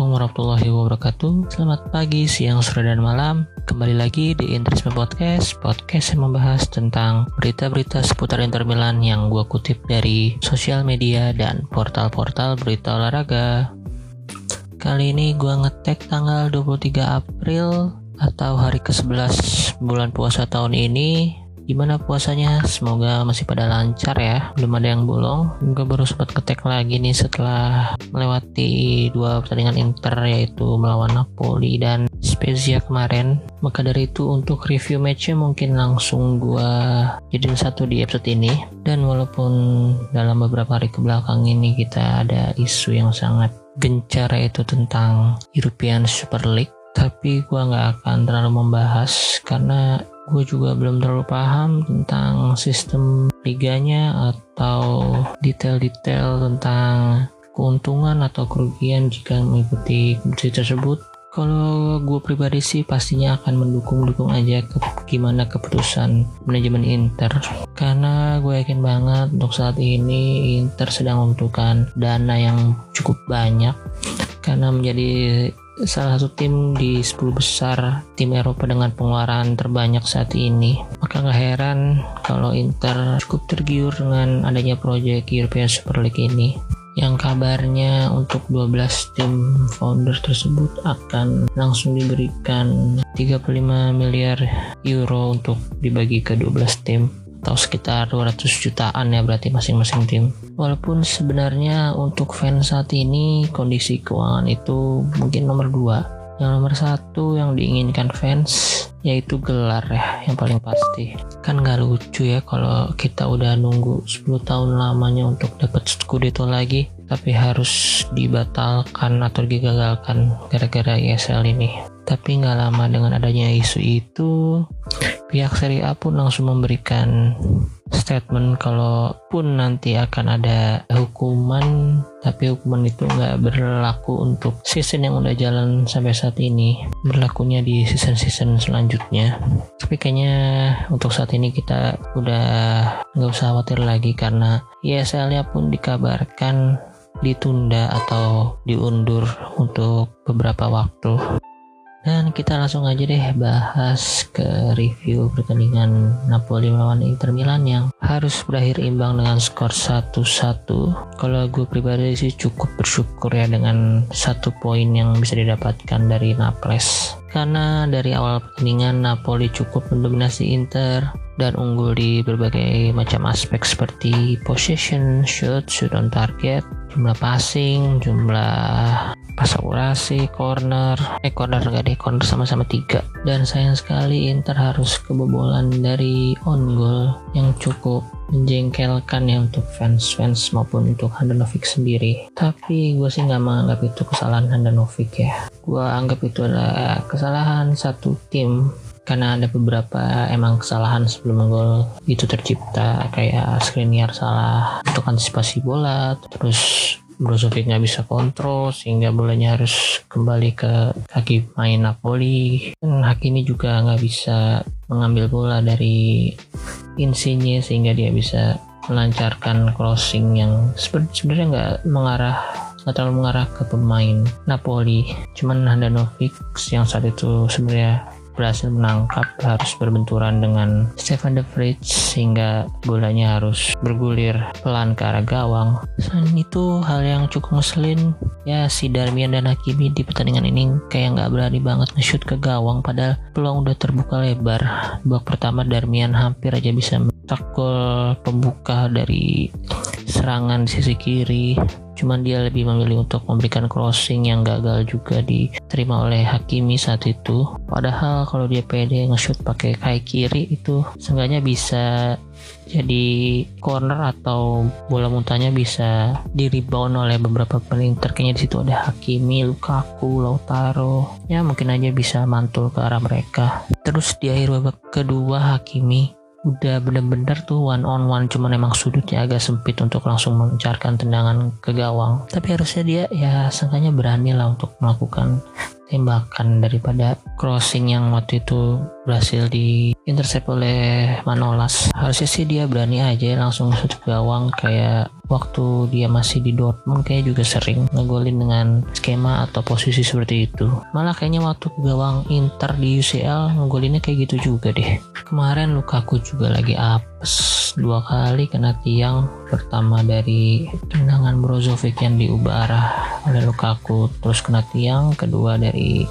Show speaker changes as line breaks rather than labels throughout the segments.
Assalamualaikum warahmatullahi wabarakatuh. Selamat pagi, siang, sore, dan malam. Kembali lagi di Interisme Podcast Podcast yang membahas tentang berita-berita seputar Inter Milan Yang gue kutip dari sosial media dan portal-portal berita olahraga. Kali ini gue ngetek tanggal 23 April Atau hari ke-11 bulan puasa tahun ini Gimana puasanya? Semoga masih pada lancar ya. Belum ada yang bolong. Gue baru sempat ketek lagi nih setelah melewati dua pertandingan Inter yaitu melawan Napoli dan Spezia kemarin. Maka dari itu untuk review matchnya mungkin langsung gue jadiin satu di episode ini. Dan walaupun dalam beberapa hari ke belakang ini kita ada isu yang sangat gencar yaitu tentang European Super League tapi gue nggak akan terlalu membahas karena gue juga belum terlalu paham tentang sistem liganya atau detail-detail tentang keuntungan atau kerugian jika mengikuti kompetisi tersebut. Kalau gue pribadi sih pastinya akan mendukung-dukung aja ke gimana keputusan manajemen Inter karena gue yakin banget untuk saat ini Inter sedang membutuhkan dana yang cukup banyak karena menjadi salah satu tim di 10 besar tim Eropa dengan pengeluaran terbanyak saat ini. Maka nggak heran kalau Inter cukup tergiur dengan adanya proyek European Super League ini yang kabarnya untuk 12 tim founder tersebut akan langsung diberikan 35 miliar euro untuk dibagi ke 12 tim atau sekitar 200 jutaan ya berarti masing-masing tim. Walaupun sebenarnya untuk fans saat ini kondisi keuangan itu mungkin nomor dua. Yang nomor satu yang diinginkan fans yaitu gelar ya yang paling pasti. Kan nggak lucu ya kalau kita udah nunggu 10 tahun lamanya untuk dapat Scudetto lagi tapi harus dibatalkan atau digagalkan gara-gara ESL ini. Tapi nggak lama dengan adanya isu itu, pihak Serie A pun langsung memberikan statement kalau pun nanti akan ada hukuman tapi hukuman itu nggak berlaku untuk season yang udah jalan sampai saat ini. Berlakunya di season-season selanjutnya. Tapi kayaknya untuk saat ini kita udah nggak usah khawatir lagi karena ESL-nya pun dikabarkan ditunda atau diundur untuk beberapa waktu dan kita langsung aja deh bahas ke review pertandingan Napoli melawan Inter Milan yang harus berakhir imbang dengan skor 1-1. Kalau gue pribadi sih cukup bersyukur ya dengan satu poin yang bisa didapatkan dari Naples. Karena dari awal pertandingan Napoli cukup mendominasi Inter dan unggul di berbagai macam aspek seperti possession, shoot, shoot on target, jumlah passing, jumlah pas akurasi, corner, eh corner gak deh, corner sama-sama tiga. Dan sayang sekali Inter harus kebobolan dari on goal yang cukup menjengkelkan ya untuk fans-fans maupun untuk Handanovic sendiri. Tapi gue sih nggak menganggap itu kesalahan Handanovic ya. Gue anggap itu adalah kesalahan satu tim karena ada beberapa emang kesalahan sebelum gol itu tercipta kayak Skriniar salah untuk antisipasi bola terus Brozovic nggak bisa kontrol sehingga bolanya harus kembali ke kaki main Napoli. Dan Hakimi juga nggak bisa mengambil bola dari Insigne sehingga dia bisa melancarkan crossing yang sebenarnya nggak mengarah nggak terlalu mengarah ke pemain Napoli. Cuman Handanovic yang saat itu sebenarnya berhasil menangkap harus berbenturan dengan Stefan De Vrij sehingga bolanya harus bergulir pelan ke arah gawang. Selain itu hal yang cukup ngeselin ya si Darmian dan Hakimi di pertandingan ini kayak nggak berani banget nge-shoot ke gawang padahal peluang udah terbuka lebar. Babak pertama Darmian hampir aja bisa mencetak gol pembuka dari serangan sisi kiri cuman dia lebih memilih untuk memberikan crossing yang gagal juga diterima oleh Hakimi saat itu. Padahal kalau dia pede nge-shoot pakai kaki kiri itu seenggaknya bisa jadi corner atau bola muntahnya bisa di rebound oleh beberapa pemain terkayaknya di situ ada Hakimi, Lukaku, Lautaro. Ya mungkin aja bisa mantul ke arah mereka. Terus di akhir babak kedua Hakimi udah bener-bener tuh one on one cuman emang sudutnya agak sempit untuk langsung mencarkan tendangan ke gawang. Tapi harusnya dia ya seenggaknya berani lah untuk melakukan tembakan daripada crossing yang waktu itu berhasil di intercept oleh Manolas. Harusnya sih dia berani aja langsung sudut gawang kayak waktu dia masih di Dortmund kayak juga sering ngegolin dengan skema atau posisi seperti itu. Malah kayaknya waktu ke gawang Inter di UCL ngegolinnya kayak gitu juga deh. Kemarin Lukaku juga lagi apes dua kali kena tiang pertama dari tendangan Brozovic yang diubah arah oleh Lukaku terus kena tiang kedua dari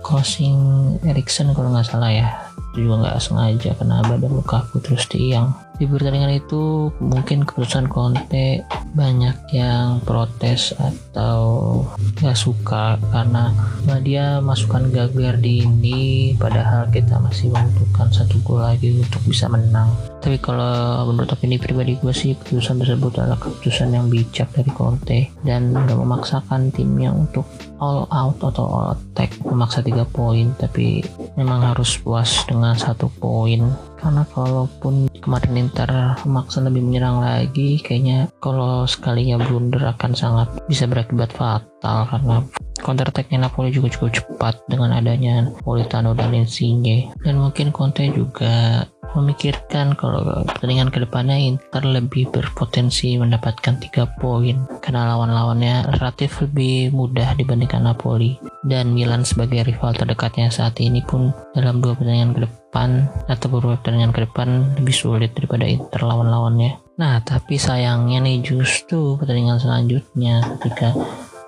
crossing Erikson kalau nggak salah ya. Itu juga nggak sengaja kena badan Lukaku terus tiang di pertandingan itu mungkin keputusan Conte banyak yang protes atau nggak suka karena nah dia masukkan Gagliardini ini padahal kita masih membutuhkan satu gol lagi untuk bisa menang. Tapi kalau menurut opini pribadi gue sih keputusan tersebut adalah keputusan yang bijak dari Conte dan udah memaksakan timnya untuk all out atau all attack memaksa tiga poin tapi memang harus puas dengan satu poin. Karena kalaupun kemarin Inter memaksa lebih menyerang lagi kayaknya kalau sekalinya blunder akan sangat bisa berakibat fatal karena counter attacknya Napoli juga cukup cepat dengan adanya Politano dan Insigne. Dan mungkin Conte juga memikirkan kalau pertandingan ke depannya Inter lebih berpotensi mendapatkan tiga poin karena lawan-lawannya relatif lebih mudah dibandingkan Napoli dan Milan sebagai rival terdekatnya saat ini pun dalam dua pertandingan ke depan atau beberapa pertandingan ke depan lebih sulit daripada Inter lawan-lawannya. Nah, tapi sayangnya nih justru pertandingan selanjutnya ketika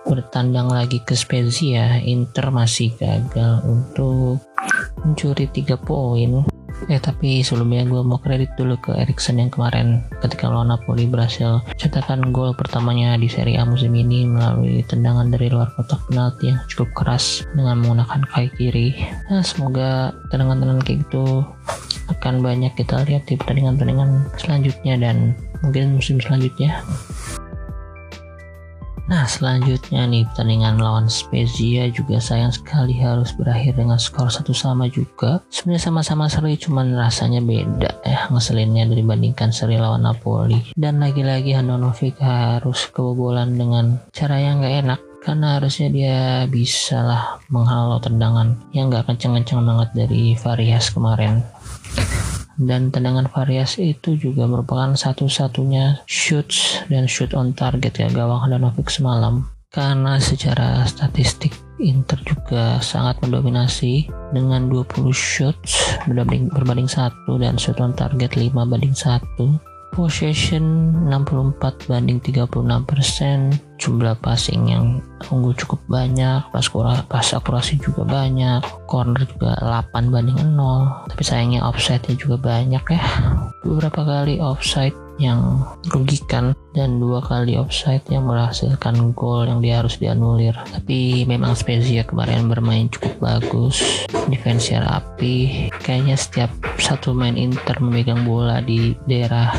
bertandang lagi ke Spezia, Inter masih gagal untuk mencuri tiga poin Eh tapi sebelumnya gue mau kredit dulu ke Erikson yang kemarin ketika lawan Napoli berhasil cetakkan gol pertamanya di Serie A musim ini melalui tendangan dari luar kotak penalti yang cukup keras dengan menggunakan kaki kiri. Nah, semoga tendangan-tendangan kayak gitu akan banyak kita lihat di pertandingan-pertandingan selanjutnya dan mungkin musim selanjutnya. Nah selanjutnya nih pertandingan lawan Spezia juga sayang sekali harus berakhir dengan skor satu sama juga. Sebenarnya sama-sama seri cuman rasanya beda ya ngeselinnya dibandingkan seri lawan Napoli. Dan lagi-lagi Handanovic harus kebobolan dengan cara yang gak enak karena harusnya dia bisa lah menghalau tendangan yang gak kenceng-kenceng banget dari Varias kemarin dan tendangan variasi itu juga merupakan satu-satunya shoot dan shoot on target ya gawang Handanovic semalam. Karena secara statistik Inter juga sangat mendominasi dengan 20 shots berbanding, berbanding satu dan shoot on target 5 banding 1 possession 64 banding 36 persen. Jumlah passing yang unggul cukup banyak. Pas pas akurasi juga banyak. Corner juga 8 banding 0 tapi sayangnya offside juga banyak ya. Beberapa kali offside yang merugikan dan dua kali offside yang menghasilkan gol yang dia harus dianulir tapi memang Spezia kemarin bermain cukup bagus defense rapi kayaknya setiap satu main Inter memegang bola di daerah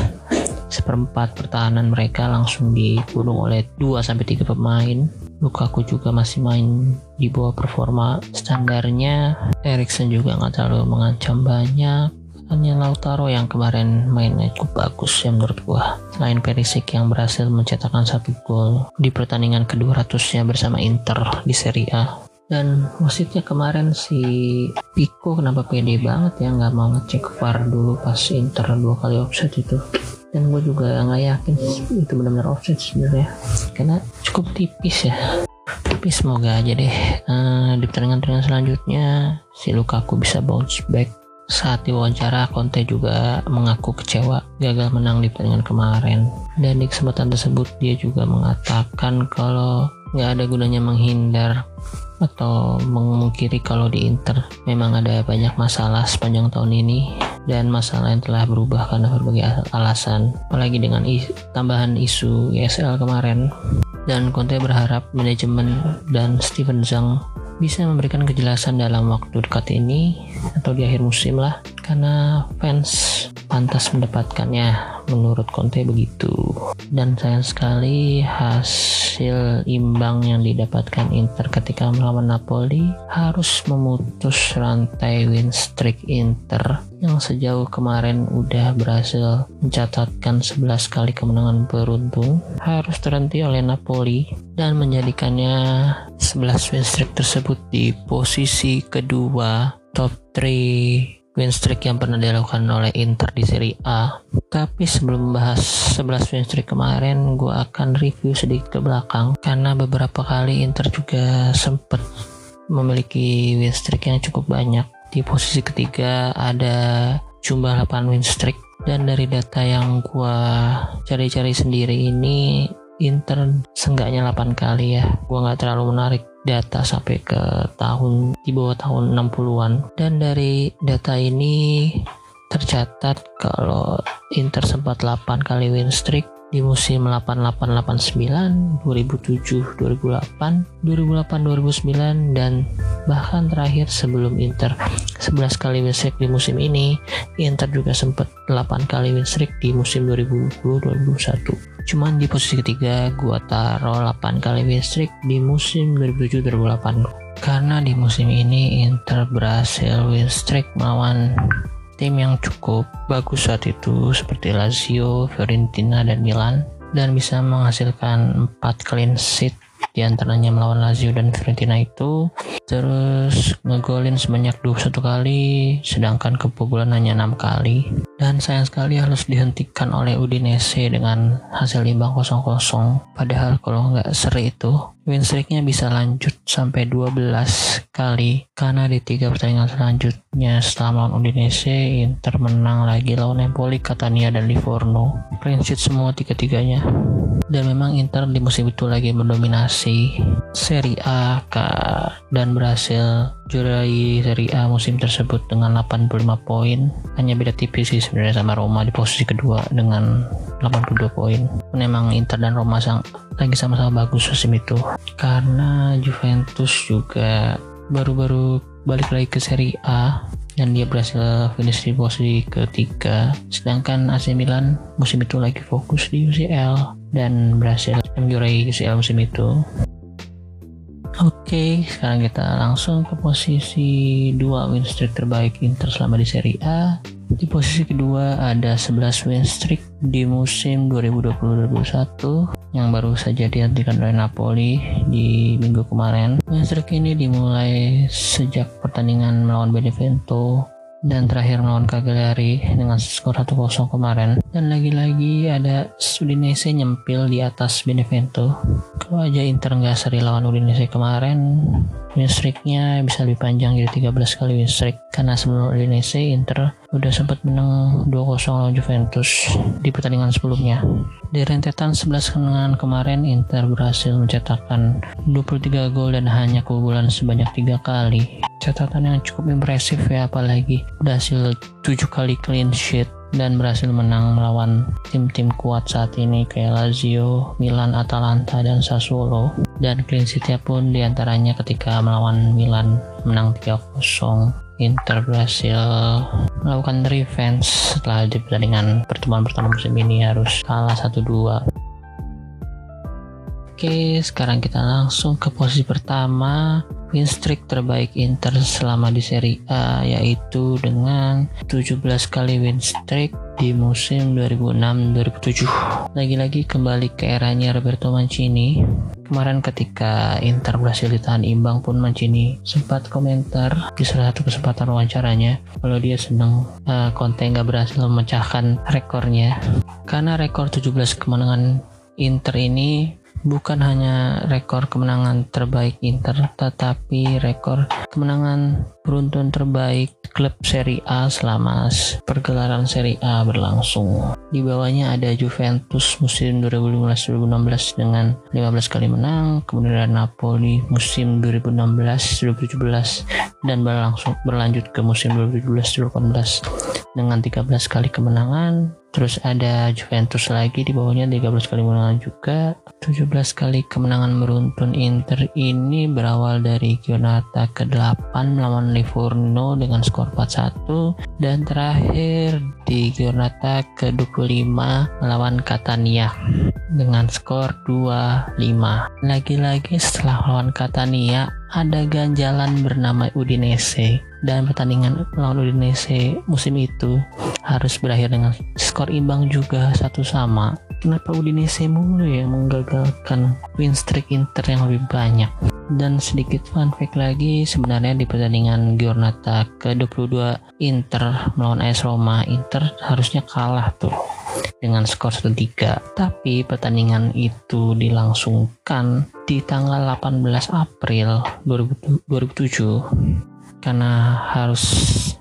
seperempat pertahanan mereka langsung dibunuh oleh 2 sampai 3 pemain. Lukaku juga masih main di bawah performa standarnya. Erikson juga nggak terlalu mengancam banyak. Hanya Lautaro yang kemarin mainnya cukup bagus ya menurut gua. Selain Perisic yang berhasil mencetakkan satu gol di pertandingan ke-200-nya bersama Inter di Serie A. Dan wasitnya kemarin si Pico kenapa pede banget ya nggak mau ngecek VAR dulu pas Inter dua kali offset itu. Dan gue juga nggak yakin itu benar-benar offset sebenarnya. Karena cukup tipis ya. Tapi semoga aja deh. Uh, di pertandingan-pertandingan selanjutnya si Lukaku bisa bounce back saat diwawancara, Conte juga mengaku kecewa gagal menang di pertandingan kemarin. Dan di kesempatan tersebut dia juga mengatakan kalau nggak ada gunanya menghindar atau memungkiri kalau di Inter. Memang ada banyak masalah sepanjang tahun ini dan masalah yang telah berubah karena berbagai alasan. Apalagi dengan is tambahan isu ESL kemarin. Dan Conte berharap manajemen dan Steven Zhang bisa memberikan kejelasan dalam waktu dekat ini atau di akhir musim lah karena fans pantas mendapatkannya menurut Conte begitu. Dan sayang sekali hasil imbang yang didapatkan Inter ketika melawan Napoli harus memutus rantai win streak Inter yang sejauh kemarin udah berhasil mencatatkan 11 kali kemenangan beruntun harus terhenti oleh Napoli dan menjadikannya 11 win streak tersebut di posisi kedua top 3 win streak yang pernah dilakukan oleh Inter di Serie A. Tapi sebelum membahas 11 win streak kemarin, gue akan review sedikit ke belakang karena beberapa kali Inter juga sempat memiliki win streak yang cukup banyak. Di posisi ketiga ada jumlah 8 win streak dan dari data yang gue cari-cari sendiri ini Inter seenggaknya 8 kali ya gue nggak terlalu menarik data sampai ke tahun di bawah tahun 60-an dan dari data ini tercatat kalau Inter sempat 8 kali win streak di musim 8889, 2007, 2008, 2008, 2009 dan bahkan terakhir sebelum Inter 11 kali win streak di musim ini, Inter juga sempat 8 kali win streak di musim 2020-2021. Cuman di posisi ketiga gua taruh 8 kali win streak di musim 2007-2008 karena di musim ini Inter berhasil win streak melawan tim yang cukup bagus saat itu seperti Lazio, Fiorentina, dan Milan dan bisa menghasilkan 4 clean sheet di antaranya melawan Lazio dan Fiorentina itu. Terus ngegolin sebanyak 21 kali sedangkan kebobolan hanya 6 kali. Dan sayang sekali harus dihentikan oleh Udinese dengan hasil imbang 0-0 padahal kalau nggak seri itu win streaknya bisa lanjut sampai 12 kali karena di tiga pertandingan selanjutnya setelah melawan Udinese Inter menang lagi lawan Empoli, Catania, dan Livorno. Clean sheet semua tiga-tiganya. Dan memang Inter di musim itu lagi mendominasi Serie A dan berhasil juarai Serie A musim tersebut dengan 85 poin. Hanya beda tipis sih sebenarnya sama Roma di posisi kedua dengan 82 poin. Memang Inter dan Roma sang lagi sama-sama bagus musim itu. Karena Juventus juga baru-baru balik lagi ke Serie A dan dia berhasil finish di posisi ketiga. Sedangkan AC Milan musim itu lagi fokus di UCL dan berhasil menjuarai UCL musim itu Oke, sekarang kita langsung ke posisi 2 win streak terbaik Inter selama di Serie A. Di posisi kedua ada 11 win streak di musim 2020-2021 yang baru saja dihentikan oleh Napoli di minggu kemarin. Win streak ini dimulai sejak pertandingan melawan Benevento dan terakhir melawan Cagliari dengan skor 1-0 kemarin. Dan lagi-lagi ada Udinese nyempil di atas Benevento. Kalau aja Inter nggak seri lawan Udinese kemarin. Win streaknya bisa lebih panjang jadi 13 kali win streak. Karena sebelum Udinese Inter udah sempat menang 2-0 lawan Juventus di pertandingan sebelumnya. Di rentetan 11 kemenangan kemarin Inter berhasil mencetakkan 23 gol dan hanya kebobolan sebanyak 3 kali catatan yang cukup impresif ya apalagi berhasil 7 kali clean sheet dan berhasil menang melawan tim-tim kuat saat ini kayak Lazio, Milan, Atalanta, dan Sassuolo. Dan clean sheetnya pun di antaranya ketika melawan Milan menang 3-0. Inter berhasil melakukan revenge setelah di pertandingan pertemuan pertama musim ini harus kalah 1-2. Oke, sekarang kita langsung ke posisi pertama win streak terbaik Inter selama di Serie A yaitu dengan 17 kali win streak di musim 2006-2007. Lagi-lagi kembali ke eranya Roberto Mancini. Kemarin ketika Inter berhasil ditahan imbang pun Mancini sempat komentar di salah satu kesempatan wawancaranya kalau dia senang uh, Conte nggak berhasil memecahkan rekornya karena rekor 17 kemenangan Inter ini bukan hanya rekor kemenangan terbaik Inter, tetapi rekor kemenangan beruntun terbaik klub Serie A selama pergelaran Serie A berlangsung. Di bawahnya ada Juventus musim 2015-2016 dengan 15 kali menang, kemudian Napoli musim 2016-2017 dan berlangsung berlanjut ke musim 2017-2018 dengan 13 kali kemenangan, Terus ada Juventus lagi di bawahnya 13 kali kemenangan juga. 17 kali kemenangan beruntun Inter ini berawal dari Giornata ke-8 melawan Livorno dengan skor 4-1 dan terakhir di Giornata ke-25 melawan Catania dengan skor 2-5. Lagi-lagi setelah melawan Catania ada ganjalan bernama Udinese dan pertandingan lawan Udinese musim itu harus berakhir dengan skor imbang juga satu sama. Kenapa Udinese mulu ya menggagalkan win streak Inter yang lebih banyak? Dan sedikit fun fact lagi, sebenarnya di pertandingan Giornata ke-22 Inter melawan AS Roma, Inter harusnya kalah tuh dengan skor 1-3. Tapi pertandingan itu dilangsungkan di tanggal 18 April 2007 karena harus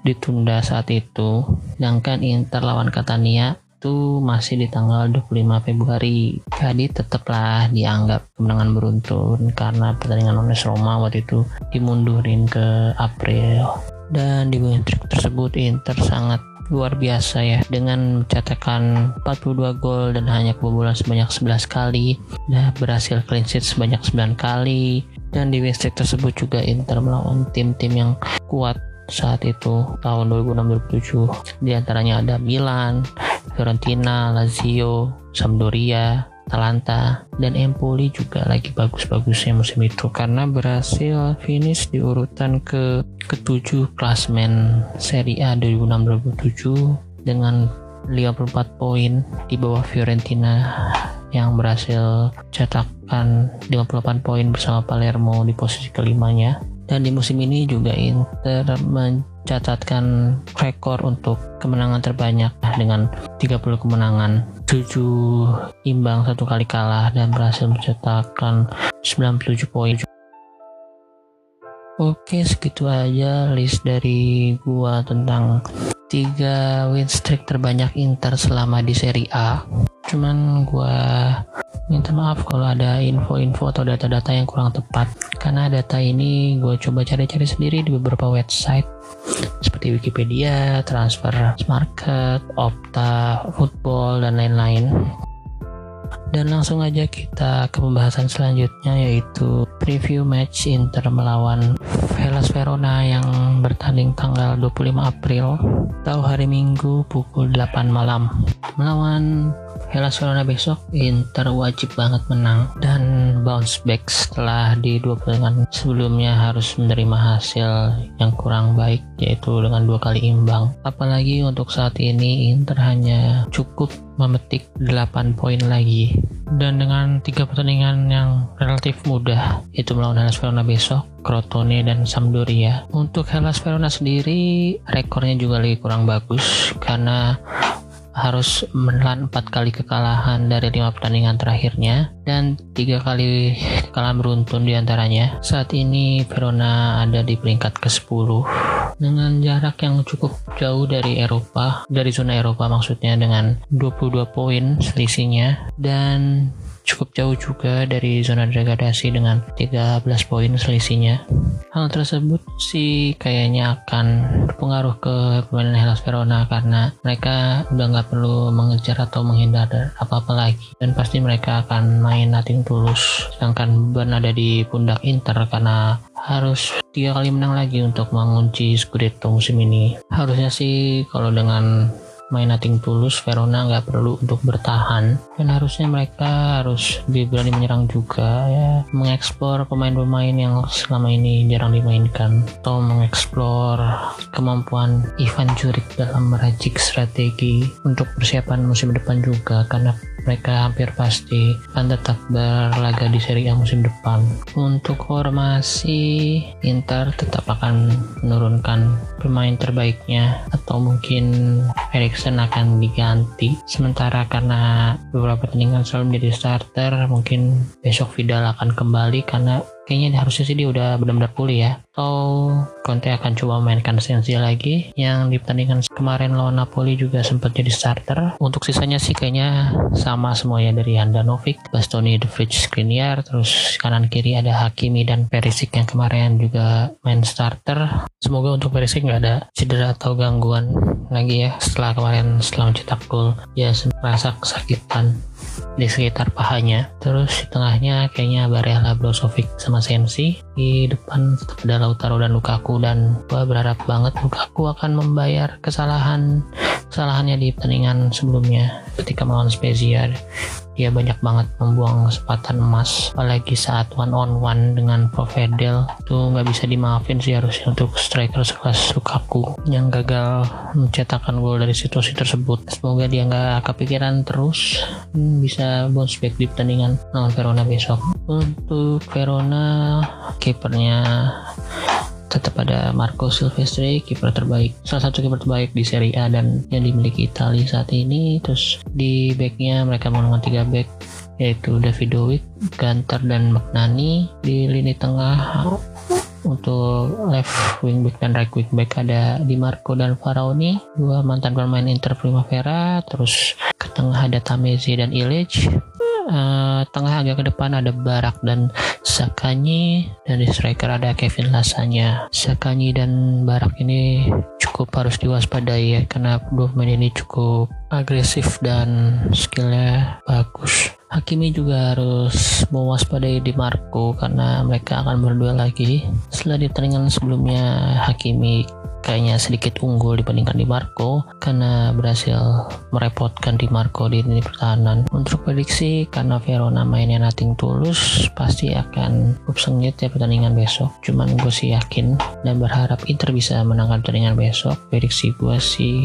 ditunda saat itu. Sedangkan Inter lawan Catania itu masih di tanggal 25 Februari. Jadi tetaplah dianggap kemenangan beruntun karena pertandingan Ones Roma waktu itu dimundurin ke April. Dan di trik tersebut Inter sangat luar biasa ya dengan mencetakkan 42 gol dan hanya kebobolan sebanyak 11 kali dan berhasil clean sheet sebanyak 9 kali dan di win streak tersebut juga Inter melawan tim-tim yang kuat saat itu tahun 2006-2007 di antaranya ada Milan, Fiorentina, Lazio, Sampdoria, Atalanta, dan Empoli juga lagi bagus-bagusnya musim itu. Karena berhasil finish di urutan ke ketujuh klasmen Serie A 2006-2007 dengan 54 poin di bawah Fiorentina yang berhasil cetakkan 58 poin bersama Palermo di posisi kelimanya. Dan di musim ini juga Inter mencatatkan rekor untuk kemenangan terbanyak dengan 30 kemenangan. 7 imbang satu kali kalah dan berhasil mencetakkan 97 poin. Oke segitu aja list dari gua tentang tiga win streak terbanyak Inter selama di Serie A. Cuman gua minta maaf kalau ada info-info atau data-data yang kurang tepat. Karena data ini gue coba cari-cari sendiri di beberapa website seperti Wikipedia, Transfer Market, Opta, Football, dan lain-lain. Dan langsung aja kita ke pembahasan selanjutnya yaitu preview match Inter melawan Hellas Verona yang bertanding tanggal 25 April atau hari Minggu pukul 8 malam. Melawan Hellas Verona besok Inter wajib banget menang dan bounce back setelah di dua pertandingan sebelumnya harus menerima hasil yang kurang baik yaitu dengan dua kali imbang. Apalagi untuk saat ini Inter hanya cukup memetik 8 poin lagi. Dan dengan tiga pertandingan yang relatif mudah itu melawan Hellas Verona besok Crotone dan Sampdoria. Untuk Hellas Verona sendiri rekornya juga lagi kurang bagus karena harus menelan empat kali kekalahan dari lima pertandingan terakhirnya dan tiga kali kekalahan beruntun di antaranya. Saat ini Verona ada di peringkat ke-10 dengan jarak yang cukup jauh dari Eropa, dari zona Eropa maksudnya dengan 22 poin selisihnya dan cukup jauh juga dari zona degradasi dengan 13 poin selisihnya. Hal tersebut sih kayaknya akan berpengaruh ke pemain Hellas Verona karena mereka udah nggak perlu mengejar atau menghindar apa-apa lagi dan pasti mereka akan main nating tulus sedangkan beban ada di pundak Inter karena harus tiga kali menang lagi untuk mengunci Scudetto musim ini harusnya sih kalau dengan main nating tulus Verona nggak perlu untuk bertahan. Dan harusnya mereka harus lebih berani menyerang juga ya. Mengeksplor pemain-pemain yang selama ini jarang dimainkan. Atau mengeksplor kemampuan Ivan Juric dalam meracik strategi untuk persiapan musim depan juga. Karena mereka hampir pasti akan tetap berlaga di Serie A musim depan. Untuk formasi, Inter tetap akan menurunkan pemain terbaiknya atau mungkin Erikson akan diganti. Sementara karena beberapa pertandingan selalu menjadi starter, mungkin besok Vidal akan kembali karena kayaknya harusnya sih dia udah benar-benar pulih ya. Atau Conte akan coba memainkan Sensi lagi. Yang di pertandingan kemarin lawan Napoli juga sempat jadi starter. Untuk sisanya sih kayaknya sama semua ya dari Handanovic Bastoni De Vrij Skriniar terus kanan kiri ada Hakimi dan Perisic yang kemarin juga main starter. Semoga untuk Perisic nggak ada cedera atau gangguan lagi ya setelah kemarin setelah mencetak gol. Ya merasa kesakitan di sekitar pahanya. Terus di tengahnya kayaknya Barella Brozovic sama Sensi. Di depan tetap ada Lautaro dan Lukaku. Dan gua berharap banget Lukaku akan membayar kesalahan kesalahannya di pertandingan sebelumnya ketika melawan Spezia. Dia banyak banget membuang kesempatan emas apalagi saat one on one dengan Provedel itu nggak bisa dimaafin sih harusnya untuk striker sekelas Lukaku yang gagal mencetakkan gol dari situasi tersebut. Semoga dia nggak kepikiran terus hmm, bisa bounce back di pertandingan lawan Verona besok. Untuk Verona kipernya tetap ada Marco Silvestri kiper terbaik salah satu kiper terbaik di Serie A dan yang dimiliki Italia saat ini. Terus di backnya mereka menggunakan tiga back yaitu Davidovic, Gantar dan Magnani di lini tengah untuk left wing back dan right wing back ada Di Marco dan Faraoni dua mantan pemain Inter Primavera. Terus ke tengah ada Tamezi dan Illich uh, tengah agak ke depan ada Barak dan Sakanyi dan di striker ada Kevin Lasanya Sakanyi dan Barak ini cukup harus diwaspadai ya karena dua pemain ini cukup agresif dan skillnya bagus Hakimi juga harus mewaspadai di Marco karena mereka akan berdua lagi. Setelah di pertandingan sebelumnya Hakimi kayaknya sedikit unggul dibandingkan Di Marco karena berhasil merepotkan Di Marco di lini pertahanan. Untuk prediksi karena Verona mainnya nating tulus pasti akan cukup sengit ya pertandingan besok. Cuman gue sih yakin dan berharap Inter bisa menangkan pertandingan besok. Prediksi gue sih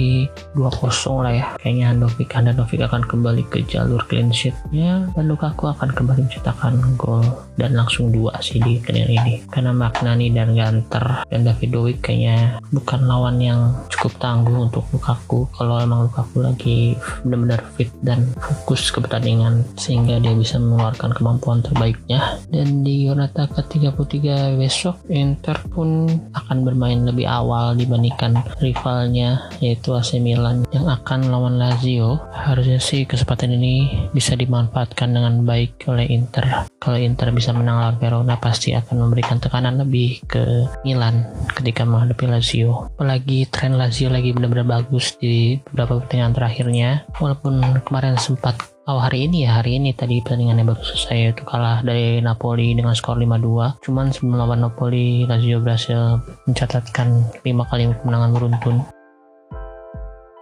2-0 lah ya. Kayaknya Handovic Handanovic akan kembali ke jalur clean sheetnya dan Lukaku akan kembali mencetakkan gol dan langsung dua sih di pertandingan ini. Karena Magnani dan Ganter dan Davidovic kayaknya bukan bukan lawan yang cukup tangguh untuk Lukaku. Kalau emang Lukaku lagi benar-benar fit dan fokus ke pertandingan sehingga dia bisa mengeluarkan kemampuan terbaiknya. Dan di Giornata ke-33 besok Inter pun akan bermain lebih awal dibandingkan rivalnya yaitu AC Milan yang akan lawan Lazio. Harusnya sih kesempatan ini bisa dimanfaatkan dengan baik oleh Inter. Kalau Inter bisa menang lawan Verona pasti akan memberikan tekanan lebih ke Milan ketika menghadapi Lazio apalagi tren Lazio lagi benar-benar bagus di beberapa pertandingan terakhirnya. Walaupun kemarin sempat Oh hari ini ya hari ini tadi pertandingannya baru selesai itu kalah dari Napoli dengan skor 5-2 cuman sebelum lawan Napoli Lazio berhasil mencatatkan 5 kali kemenangan beruntun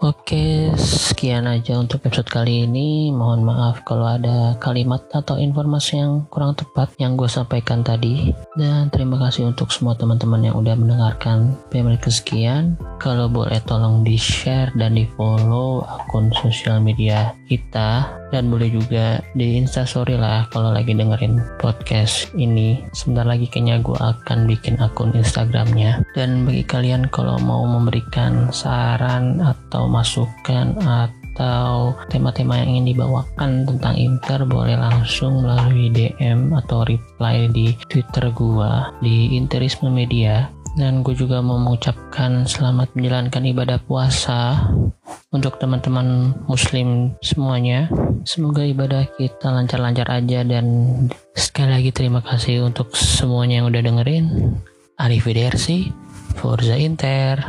Oke, sekian aja untuk episode kali ini. Mohon maaf kalau ada kalimat atau informasi yang kurang tepat yang gue sampaikan tadi. Dan terima kasih untuk semua teman-teman yang udah mendengarkan PMR kesekian. Kalau boleh tolong di-share dan di-follow akun sosial media kita. Dan boleh juga di instastory lah kalau lagi dengerin podcast ini. Sebentar lagi kayaknya gue akan bikin akun Instagramnya. Dan bagi kalian kalau mau memberikan saran atau masukan atau tema-tema yang ingin dibawakan tentang Inter boleh langsung melalui DM atau reply di Twitter gua di Interisme Media dan gue juga mau mengucapkan selamat menjalankan ibadah puasa untuk teman-teman muslim semuanya. Semoga ibadah kita lancar-lancar aja dan sekali lagi terima kasih untuk semuanya yang udah dengerin. Arrivederci Forza Inter